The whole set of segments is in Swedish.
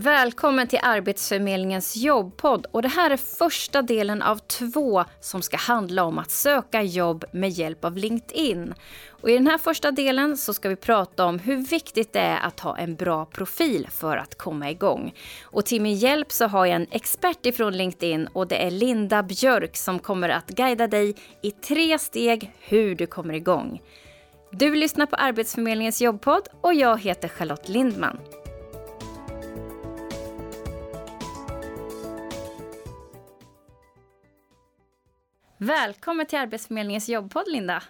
Välkommen till Arbetsförmedlingens jobbpodd. Och det här är första delen av två som ska handla om att söka jobb med hjälp av LinkedIn. Och I den här första delen så ska vi prata om hur viktigt det är att ha en bra profil för att komma igång. Och till min hjälp så har jag en expert ifrån LinkedIn och det är Linda Björk som kommer att guida dig i tre steg hur du kommer igång. Du lyssnar på Arbetsförmedlingens jobbpodd och jag heter Charlotte Lindman. Välkommen till Arbetsförmedlingens jobbpodd, Linda.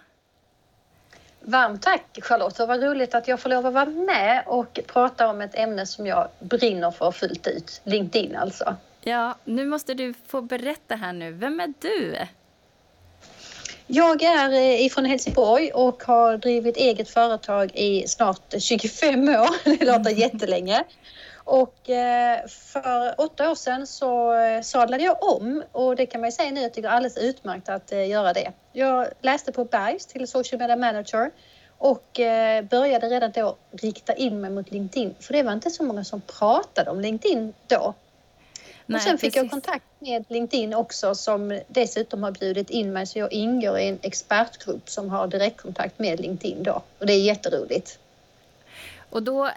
Varmt tack Charlotte vad roligt att jag får lov att vara med och prata om ett ämne som jag brinner för fullt ut. LinkedIn alltså. Ja, nu måste du få berätta här nu. Vem är du? Jag är eh, ifrån Helsingborg och har drivit eget företag i snart 25 år. Det låter jättelänge. Och eh, för åtta år sedan så eh, sadlade jag om och det kan man ju säga nu, jag tycker alldeles utmärkt att eh, göra det. Jag läste på Bergs till social media manager och började redan då rikta in mig mot LinkedIn för det var inte så många som pratade om LinkedIn då. Nej, och sen fick precis. jag kontakt med LinkedIn också som dessutom har bjudit in mig så jag ingår i en expertgrupp som har direktkontakt med LinkedIn då och det är jätteroligt. Och då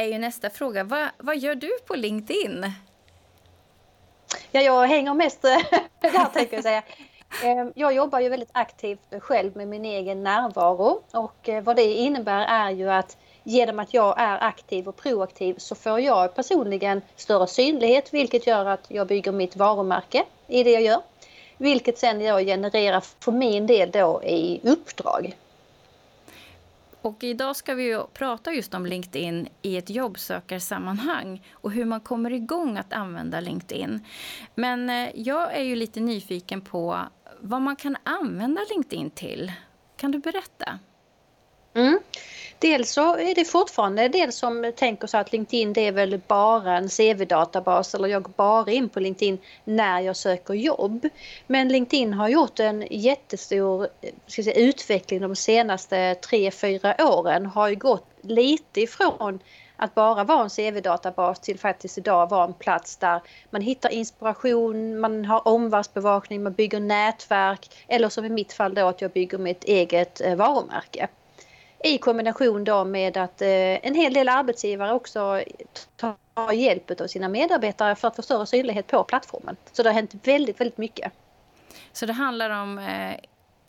är ju nästa fråga. Va, vad gör du på LinkedIn? Ja, jag hänger mest där tänker jag säga. Ehm, jag jobbar ju väldigt aktivt själv med min egen närvaro och eh, vad det innebär är ju att genom att jag är aktiv och proaktiv så får jag personligen större synlighet vilket gör att jag bygger mitt varumärke i det jag gör. Vilket sen jag genererar för min del då i uppdrag. Och idag ska vi prata just om LinkedIn i ett jobbsökarsammanhang och hur man kommer igång att använda LinkedIn. Men eh, jag är ju lite nyfiken på vad man kan använda LinkedIn till. Kan du berätta? Mm. Dels så är det fortfarande del som tänker så att LinkedIn det är väl bara en CV-databas eller jag går bara in på LinkedIn när jag söker jobb. Men LinkedIn har gjort en jättestor ska säga, utveckling de senaste 3-4 åren. Har ju gått lite ifrån att bara vara en CV-databas till faktiskt idag vara en plats där man hittar inspiration, man har omvärldsbevakning, man bygger nätverk eller som i mitt fall då att jag bygger mitt eget eh, varumärke i kombination då med att eh, en hel del arbetsgivare också tar hjälp av sina medarbetare för att få större synlighet på plattformen. Så det har hänt väldigt, väldigt mycket. Så det handlar om eh,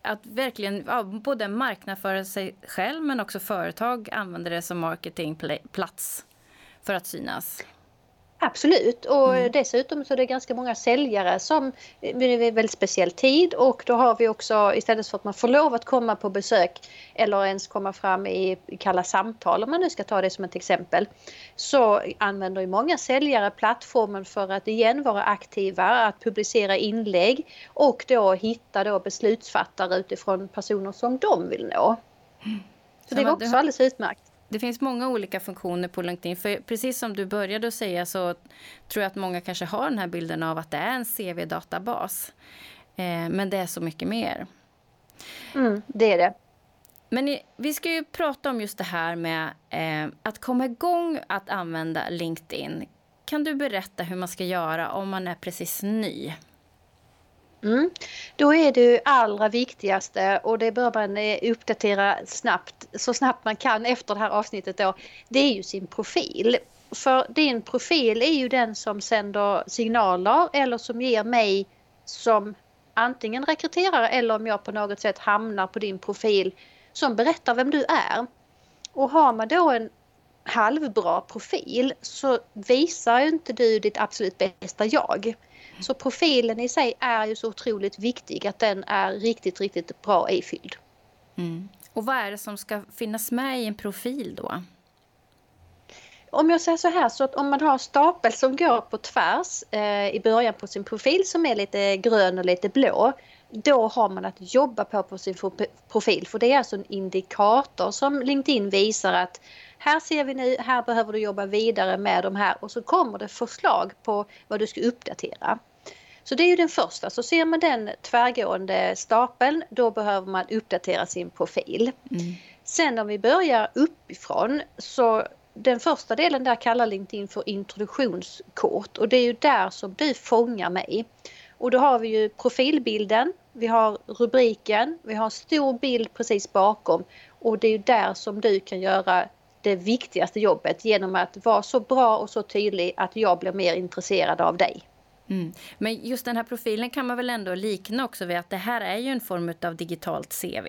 att verkligen ja, både marknadsföra sig själv men också företag använder det som marketingplats för att synas? Absolut och mm. dessutom så är det ganska många säljare som det är en väldigt speciell tid och då har vi också istället för att man får lov att komma på besök eller ens komma fram i kalla samtal om man nu ska ta det som ett exempel så använder ju många säljare plattformen för att igen vara aktiva, att publicera inlägg och då hitta då beslutsfattare utifrån personer som de vill nå. Mm. Så det är också alldeles utmärkt. Det finns många olika funktioner på LinkedIn. För precis som du började att säga så tror jag att många kanske har den här bilden av att det är en CV-databas. Eh, men det är så mycket mer. Mm, det är det. Men vi ska ju prata om just det här med eh, att komma igång att använda LinkedIn. Kan du berätta hur man ska göra om man är precis ny? Mm. Då är det allra viktigaste och det bör man eh, uppdatera snabbt, så snabbt man kan efter det här avsnittet då, det är ju sin profil. För din profil är ju den som sänder signaler eller som ger mig som antingen rekryterare eller om jag på något sätt hamnar på din profil som berättar vem du är. Och har man då en halvbra profil så visar ju inte du ditt absolut bästa jag. Så profilen i sig är ju så otroligt viktig att den är riktigt, riktigt bra ifylld. Mm. Och vad är det som ska finnas med i en profil då? Om jag säger så här, så att om man har stapel som går på tvärs eh, i början på sin profil som är lite grön och lite blå. Då har man att jobba på på sin profil för det är alltså en indikator som LinkedIn visar att här ser vi nu, här behöver du jobba vidare med de här och så kommer det förslag på vad du ska uppdatera. Så det är ju den första. Så ser man den tvärgående stapeln då behöver man uppdatera sin profil. Mm. Sen om vi börjar uppifrån så den första delen där kallar LinkedIn för introduktionskort och det är ju där som du fångar mig. Och då har vi ju profilbilden, vi har rubriken, vi har en stor bild precis bakom och det är ju där som du kan göra det viktigaste jobbet genom att vara så bra och så tydlig att jag blir mer intresserad av dig. Mm. Men just den här profilen kan man väl ändå likna också vid att det här är ju en form av digitalt CV?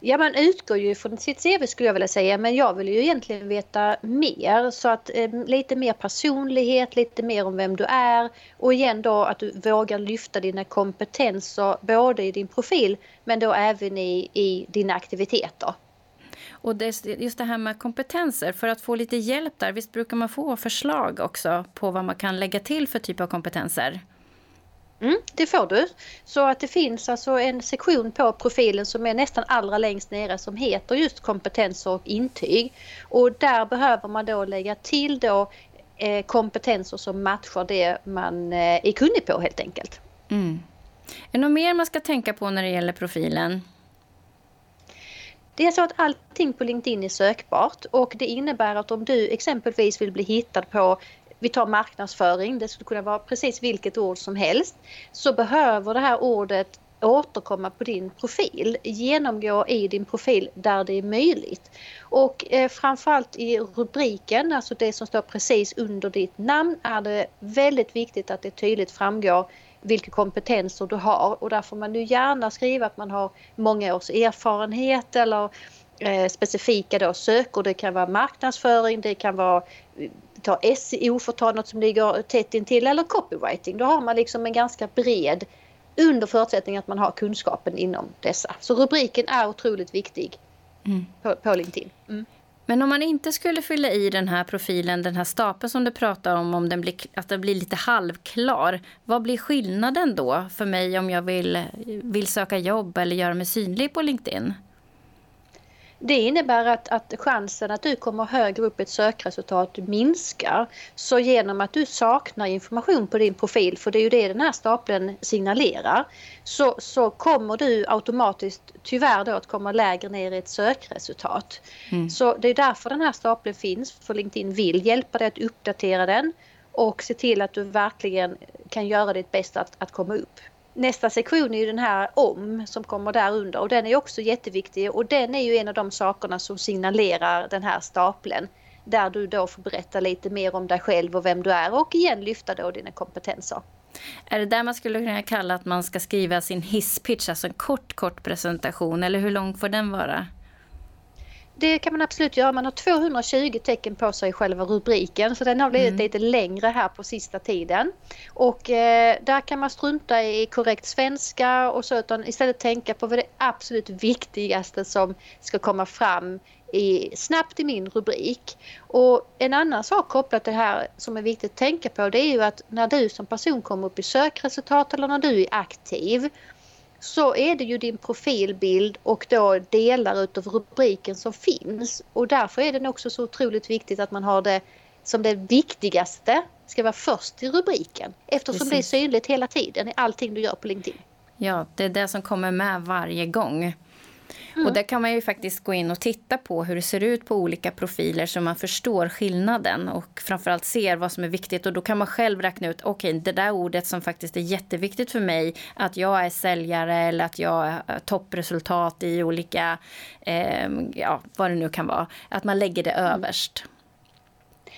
Ja, man utgår ju från sitt CV skulle jag vilja säga, men jag vill ju egentligen veta mer. Så att eh, lite mer personlighet, lite mer om vem du är och igen då att du vågar lyfta dina kompetenser både i din profil men då även i, i dina aktiviteter. Och det, just det här med kompetenser, för att få lite hjälp där, visst brukar man få förslag också på vad man kan lägga till för typ av kompetenser? Mm, det får du. Så att det finns alltså en sektion på profilen som är nästan allra längst nere som heter just kompetenser och intyg. Och där behöver man då lägga till då eh, kompetenser som matchar det man eh, är kunnig på helt enkelt. Mm. Är det något mer man ska tänka på när det gäller profilen? Det är så att allting på LinkedIn är sökbart och det innebär att om du exempelvis vill bli hittad på vi tar marknadsföring, det skulle kunna vara precis vilket ord som helst, så behöver det här ordet återkomma på din profil, genomgå i din profil där det är möjligt. Och eh, framförallt i rubriken, alltså det som står precis under ditt namn, är det väldigt viktigt att det tydligt framgår vilka kompetenser du har och där får man nu gärna skriva att man har många års erfarenhet eller eh, specifika då sökord. Det kan vara marknadsföring, det kan vara ta SEO för att ta något som ligger tätt intill eller copywriting. Då har man liksom en ganska bred under förutsättning att man har kunskapen inom dessa. Så rubriken är otroligt viktig mm. på, på LinkedIn. Mm. Men om man inte skulle fylla i den här profilen, den här stapeln som du pratar om, om den blir, att den blir lite halvklar. Vad blir skillnaden då för mig om jag vill, vill söka jobb eller göra mig synlig på LinkedIn? Det innebär att, att chansen att du kommer högre upp i ett sökresultat minskar. Så genom att du saknar information på din profil, för det är ju det den här stapeln signalerar, så, så kommer du automatiskt tyvärr då att komma lägre ner i ett sökresultat. Mm. Så det är därför den här stapeln finns, för LinkedIn vill hjälpa dig att uppdatera den och se till att du verkligen kan göra ditt bästa att, att komma upp. Nästa sektion är ju den här om som kommer där under och den är också jätteviktig och den är ju en av de sakerna som signalerar den här stapeln. Där du då får berätta lite mer om dig själv och vem du är och igen lyfta då dina kompetenser. Är det där man skulle kunna kalla att man ska skriva sin hisspitch, alltså en kort kort presentation eller hur lång får den vara? Det kan man absolut göra. Man har 220 tecken på sig i själva rubriken så den har blivit mm. lite längre här på sista tiden. Och eh, där kan man strunta i korrekt svenska och så utan istället tänka på vad det absolut viktigaste som ska komma fram i, snabbt i min rubrik. Och en annan sak kopplat till det här som är viktigt att tänka på det är ju att när du som person kommer upp i sökresultat eller när du är aktiv så är det ju din profilbild och då delar utav rubriken som finns. Och därför är det också så otroligt viktigt att man har det som det viktigaste ska vara först i rubriken. Eftersom Precis. det är synligt hela tiden i allting du gör på LinkedIn. Ja, det är det som kommer med varje gång. Mm. Och där kan man ju faktiskt gå in och titta på hur det ser ut på olika profiler så man förstår skillnaden och framförallt ser vad som är viktigt. Och då kan man själv räkna ut, okej, okay, det där ordet som faktiskt är jätteviktigt för mig, att jag är säljare eller att jag har toppresultat i olika, eh, ja, vad det nu kan vara, att man lägger det mm. överst.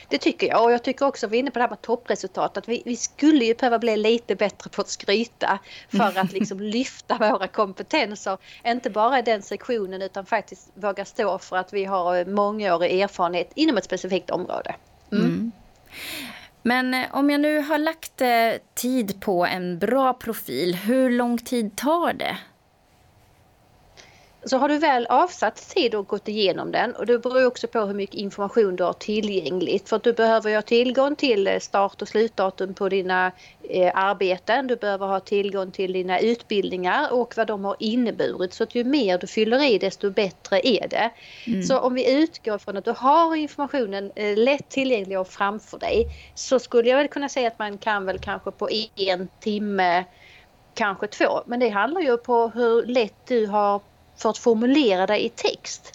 Det tycker jag och jag tycker också, vi är inne på det här med toppresultat, att vi, vi skulle ju behöva bli lite bättre på att skryta för att liksom lyfta våra kompetenser. Inte bara i den sektionen utan faktiskt våga stå för att vi har mångårig erfarenhet inom ett specifikt område. Mm. Mm. Men eh, om jag nu har lagt eh, tid på en bra profil, hur lång tid tar det? Så har du väl avsatt tid och gått igenom den och det beror också på hur mycket information du har tillgängligt. För att du behöver ha tillgång till eh, start och slutdatum på dina eh, arbeten. Du behöver ha tillgång till dina utbildningar och vad de har inneburit. Så att ju mer du fyller i desto bättre är det. Mm. Så om vi utgår från att du har informationen eh, lätt tillgänglig och framför dig så skulle jag väl kunna säga att man kan väl kanske på en timme kanske två. Men det handlar ju på hur lätt du har för att formulera det i text.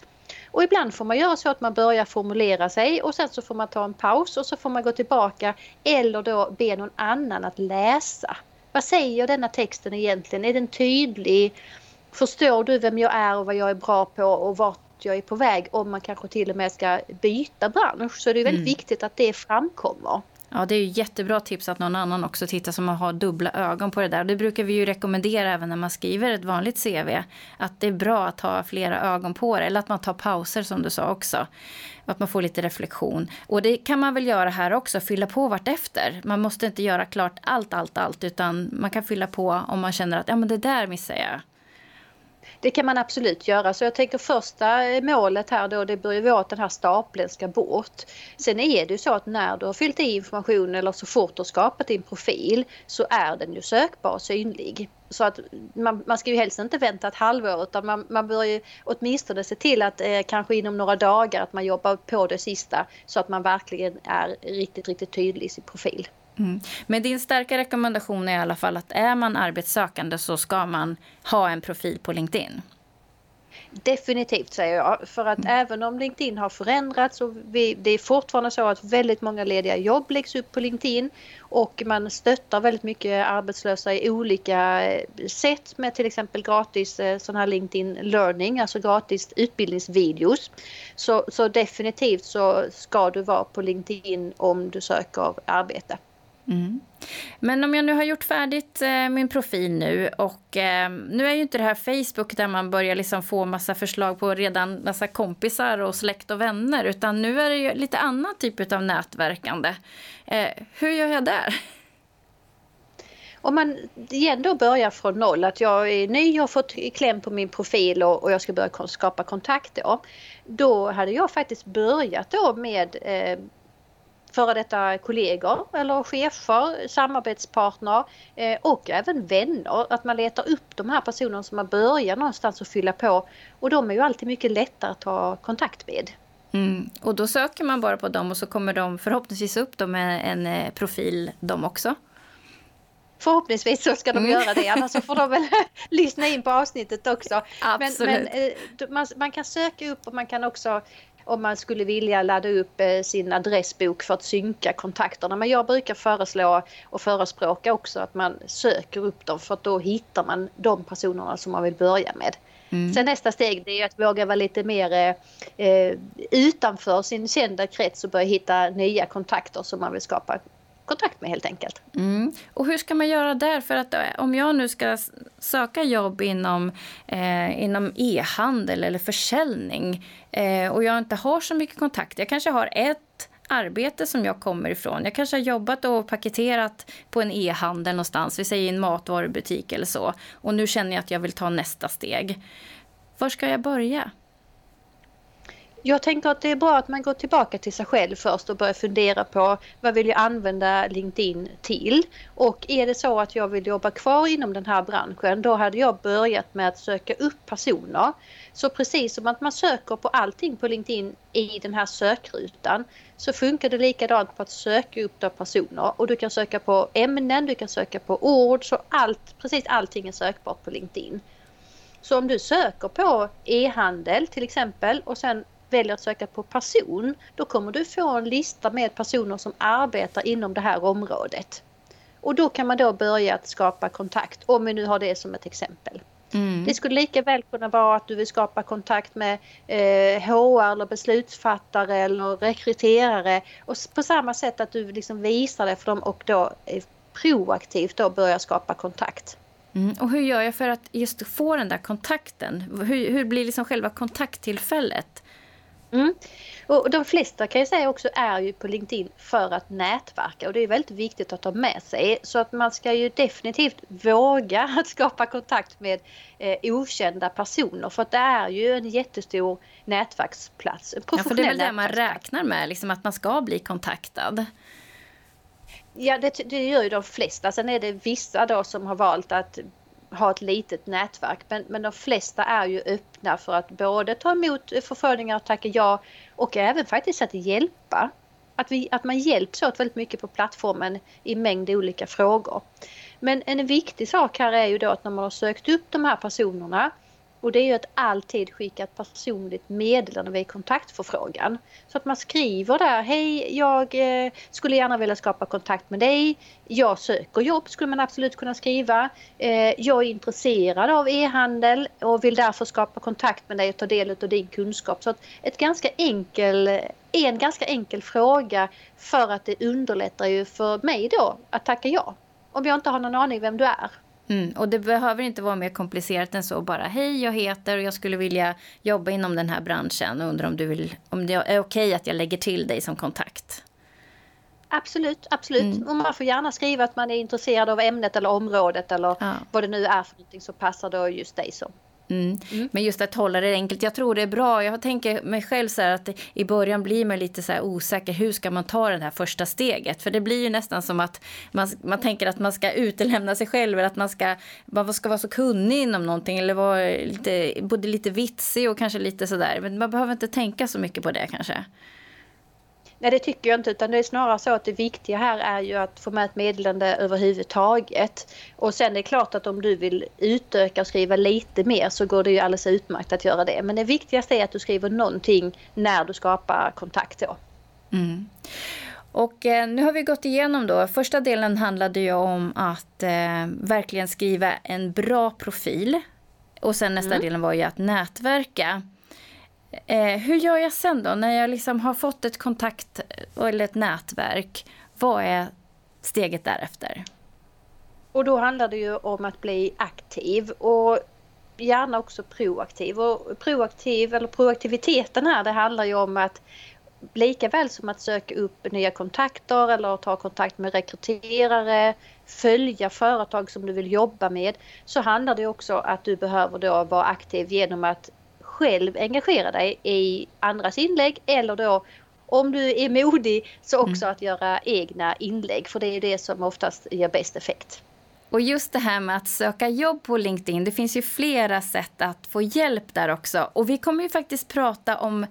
Och ibland får man göra så att man börjar formulera sig och sen så får man ta en paus och så får man gå tillbaka eller då be någon annan att läsa. Vad säger denna texten egentligen? Är den tydlig? Förstår du vem jag är och vad jag är bra på och vart jag är på väg om man kanske till och med ska byta bransch så är det väldigt mm. viktigt att det framkommer. Ja, det är ju jättebra tips att någon annan också tittar som har dubbla ögon på det där. Det brukar vi ju rekommendera även när man skriver ett vanligt CV. Att det är bra att ha flera ögon på det. Eller att man tar pauser som du sa också. Att man får lite reflektion. Och det kan man väl göra här också, fylla på vartefter. Man måste inte göra klart allt, allt, allt. Utan man kan fylla på om man känner att ja, men det där missar jag. Det kan man absolut göra. Så jag tänker första målet här då det bör ju vara att den här stapeln ska bort. Sen är det ju så att när du har fyllt i information eller så fort du har skapat din profil så är den ju sökbar och synlig. Så att man, man ska ju helst inte vänta ett halvår utan man, man bör ju åtminstone se till att eh, kanske inom några dagar att man jobbar på det sista så att man verkligen är riktigt, riktigt tydlig i sin profil. Mm. Men din starka rekommendation är i alla fall att är man arbetssökande så ska man ha en profil på LinkedIn. Definitivt säger jag. För att mm. även om LinkedIn har förändrats och vi, det är fortfarande så att väldigt många lediga jobb läggs upp på LinkedIn och man stöttar väldigt mycket arbetslösa i olika eh, sätt med till exempel gratis eh, sån här LinkedIn learning, alltså gratis utbildningsvideos. Så, så definitivt så ska du vara på LinkedIn om du söker arbete. Mm. Men om jag nu har gjort färdigt eh, min profil nu och eh, nu är ju inte det här Facebook där man börjar liksom få massa förslag på redan massa kompisar och släkt och vänner utan nu är det ju lite annan typ av nätverkande. Eh, hur gör jag där? Om man igen då börjar från noll, att jag är ny och har fått kläm på min profil och, och jag ska börja skapa kontakt då. Då hade jag faktiskt börjat då med eh, före detta kollegor eller chefer, samarbetspartner eh, och även vänner. Att man letar upp de här personerna som man börjar någonstans att fylla på. Och de är ju alltid mycket lättare att ta kontakt med. Mm. Och då söker man bara på dem och så kommer de förhoppningsvis upp då med en eh, profil de också? Förhoppningsvis så ska de mm. göra det, annars så får de väl lyssna in på avsnittet också. Absolut. Men, men eh, man, man, kan söka upp och man kan också om man skulle vilja ladda upp eh, sin adressbok för att synka kontakterna. Men jag brukar föreslå och förespråka också att man söker upp dem för att då hittar man de personerna som man vill börja med. Mm. Sen nästa steg det är att våga vara lite mer eh, eh, utanför sin kända krets och börja hitta nya kontakter som man vill skapa kontakt med helt enkelt. Mm. Och hur ska man göra där? För att eh, om jag nu ska söka jobb inom, eh, inom e-handel eller försäljning eh, och jag inte har så mycket kontakt. Jag kanske har ett arbete som jag kommer ifrån. Jag kanske har jobbat och paketerat på en e-handel någonstans, vi säger en matvarubutik eller så. Och nu känner jag att jag vill ta nästa steg. Var ska jag börja? Jag tänker att det är bra att man går tillbaka till sig själv först och börjar fundera på vad vill jag använda LinkedIn till? Och är det så att jag vill jobba kvar inom den här branschen då hade jag börjat med att söka upp personer. Så precis som att man söker på allting på LinkedIn i den här sökrutan så funkar det likadant på att söka upp personer och du kan söka på ämnen, du kan söka på ord, så allt, precis allting är sökbart på LinkedIn. Så om du söker på e-handel till exempel och sen väljer att söka på person, då kommer du få en lista med personer som arbetar inom det här området. Och då kan man då börja att skapa kontakt, om vi nu har det som ett exempel. Mm. Det skulle lika väl kunna vara att du vill skapa kontakt med eh, HR eller beslutsfattare eller rekryterare och på samma sätt att du liksom visar det för dem och då proaktivt då börja skapa kontakt. Mm. Och hur gör jag för att just få den där kontakten? Hur, hur blir liksom själva kontakttillfället? Mm. Och de flesta kan jag säga också är ju på LinkedIn för att nätverka och det är väldigt viktigt att ta med sig. Så att man ska ju definitivt våga att skapa kontakt med eh, okända personer för att det är ju en jättestor nätverksplats. ja, för det är väl det man räknar med, liksom att man ska bli kontaktad. Ja, det, det gör ju de flesta. Sen är det vissa då som har valt att ha ett litet nätverk. Men, men de flesta är ju öppna för att både ta emot förfrågningar och tacka ja och även faktiskt att hjälpa. Att, vi, att man hjälps åt väldigt mycket på plattformen i mängd olika frågor. Men en viktig sak här är ju då att när man har sökt upp de här personerna och det är ju att alltid skicka ett personligt meddelande vid kontaktförfrågan. Så att man skriver där, hej jag eh, skulle gärna vilja skapa kontakt med dig. Jag söker jobb skulle man absolut kunna skriva. Eh, jag är intresserad av e-handel och vill därför skapa kontakt med dig och ta del av din kunskap. Så att ett ganska enkel, en ganska enkel fråga för att det underlättar ju för mig då att tacka ja. Om jag inte har någon aning vem du är. Mm, och det behöver inte vara mer komplicerat än så. Bara hej, jag heter och jag skulle vilja jobba inom den här branschen och undrar om, du vill, om det är okej att jag lägger till dig som kontakt. Absolut, absolut. Mm. Och man får gärna skriva att man är intresserad av ämnet eller området eller ja. vad det nu är för någonting som passar då just dig som. Mm. Mm. Men just att hålla det enkelt. Jag tror det är bra. Jag tänker mig själv så att i början blir man lite så här osäker. Hur ska man ta det här första steget? För det blir ju nästan som att man, man tänker att man ska utelämna sig själv. Eller att man ska, man ska vara så kunnig inom någonting. Eller vara lite, både lite vitsig och kanske lite sådär. Men man behöver inte tänka så mycket på det kanske. Nej det tycker jag inte utan det är snarare så att det viktiga här är ju att få med ett meddelande överhuvudtaget. Och sen är det klart att om du vill utöka och skriva lite mer så går det ju alldeles utmärkt att göra det. Men det viktigaste är att du skriver någonting när du skapar kontakt då. Mm. Och eh, nu har vi gått igenom då. Första delen handlade ju om att eh, verkligen skriva en bra profil. Och sen nästa mm. delen var ju att nätverka. Eh, hur gör jag sen då, när jag liksom har fått ett kontakt eh, eller ett nätverk? Vad är steget därefter? Och då handlar det ju om att bli aktiv och gärna också proaktiv. Och proaktiv, eller proaktiviteten här, det handlar ju om att lika väl som att söka upp nya kontakter eller ta kontakt med rekryterare, följa företag som du vill jobba med, så handlar det också att du behöver då vara aktiv genom att själv engagera dig i andras inlägg eller då om du är modig så också mm. att göra egna inlägg för det är det som oftast ger bäst effekt. Och just det här med att söka jobb på LinkedIn, det finns ju flera sätt att få hjälp där också. Och vi kommer ju faktiskt prata om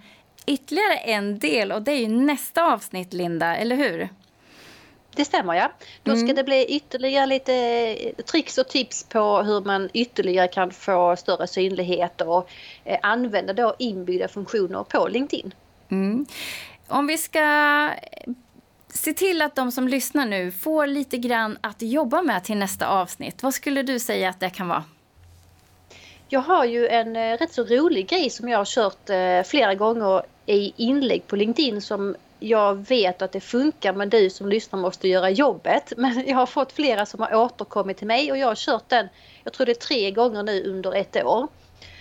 ytterligare en del och det är ju nästa avsnitt Linda, eller hur? Det stämmer ja. Då ska mm. det bli ytterligare lite eh, tricks och tips på hur man ytterligare kan få större synlighet och eh, använda då inbyggda funktioner på LinkedIn. Mm. Om vi ska eh, se till att de som lyssnar nu får lite grann att jobba med till nästa avsnitt. Vad skulle du säga att det kan vara? Jag har ju en rätt så rolig grej som jag har kört flera gånger i inlägg på LinkedIn som jag vet att det funkar men du som lyssnar måste göra jobbet. Men jag har fått flera som har återkommit till mig och jag har kört den, jag tror det är tre gånger nu under ett år.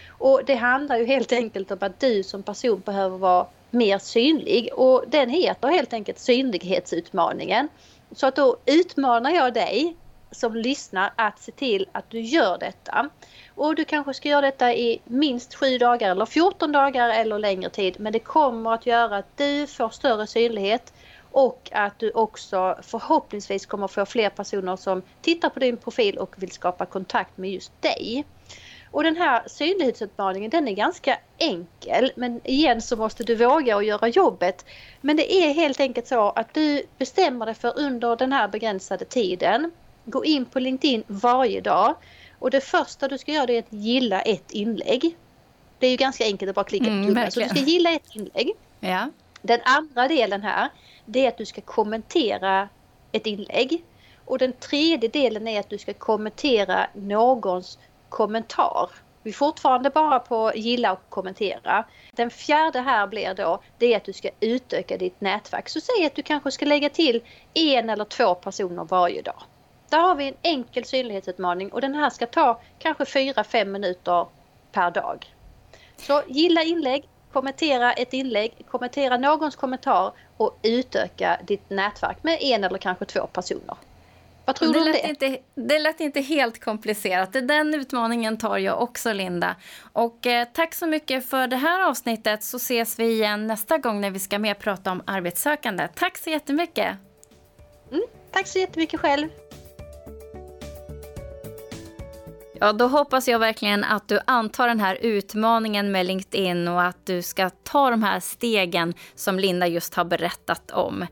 Och det handlar ju helt enkelt om att du som person behöver vara mer synlig och den heter helt enkelt synlighetsutmaningen. Så att då utmanar jag dig som lyssnar att se till att du gör detta. Och du kanske ska göra detta i minst 7 dagar eller 14 dagar eller längre tid. Men det kommer att göra att du får större synlighet och att du också förhoppningsvis kommer få fler personer som tittar på din profil och vill skapa kontakt med just dig. Och den här synlighetsutmaningen den är ganska enkel men igen så måste du våga och göra jobbet. Men det är helt enkelt så att du bestämmer dig för under den här begränsade tiden. Gå in på LinkedIn varje dag och det första du ska göra är att gilla ett inlägg. Det är ju ganska enkelt att bara klicka mm, på tummen. Så du ska gilla ett inlägg. Ja. Den andra delen här det är att du ska kommentera ett inlägg. Och den tredje delen är att du ska kommentera någons kommentar. Vi är fortfarande bara på gilla och kommentera. Den fjärde här blir då det är att du ska utöka ditt nätverk. Så säg att du kanske ska lägga till en eller två personer varje dag. Där har vi en enkel synlighetsutmaning och den här ska ta kanske 4-5 minuter per dag. Så gilla inlägg, kommentera ett inlägg, kommentera någons kommentar och utöka ditt nätverk med en eller kanske två personer. Vad tror det du om det? Inte, det lät inte helt komplicerat. Den utmaningen tar jag också, Linda. Och eh, tack så mycket för det här avsnittet så ses vi igen nästa gång när vi ska mer prata om arbetssökande. Tack så jättemycket! Mm, tack så jättemycket själv! Ja, då hoppas jag verkligen att du antar den här utmaningen med LinkedIn och att du ska ta de här stegen som Linda just har berättat om.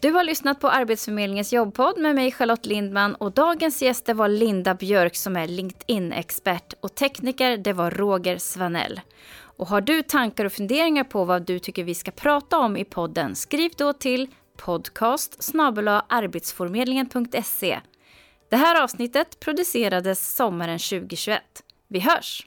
Du har lyssnat på Arbetsförmedlingens jobbpodd med mig Charlotte Lindman och dagens gäster var Linda Björk som är LinkedIn-expert och tekniker det var Roger Svanell. Och har du tankar och funderingar på vad du tycker vi ska prata om i podden skriv då till podcast arbetsförmedlingen.se. Det här avsnittet producerades sommaren 2021. Vi hörs!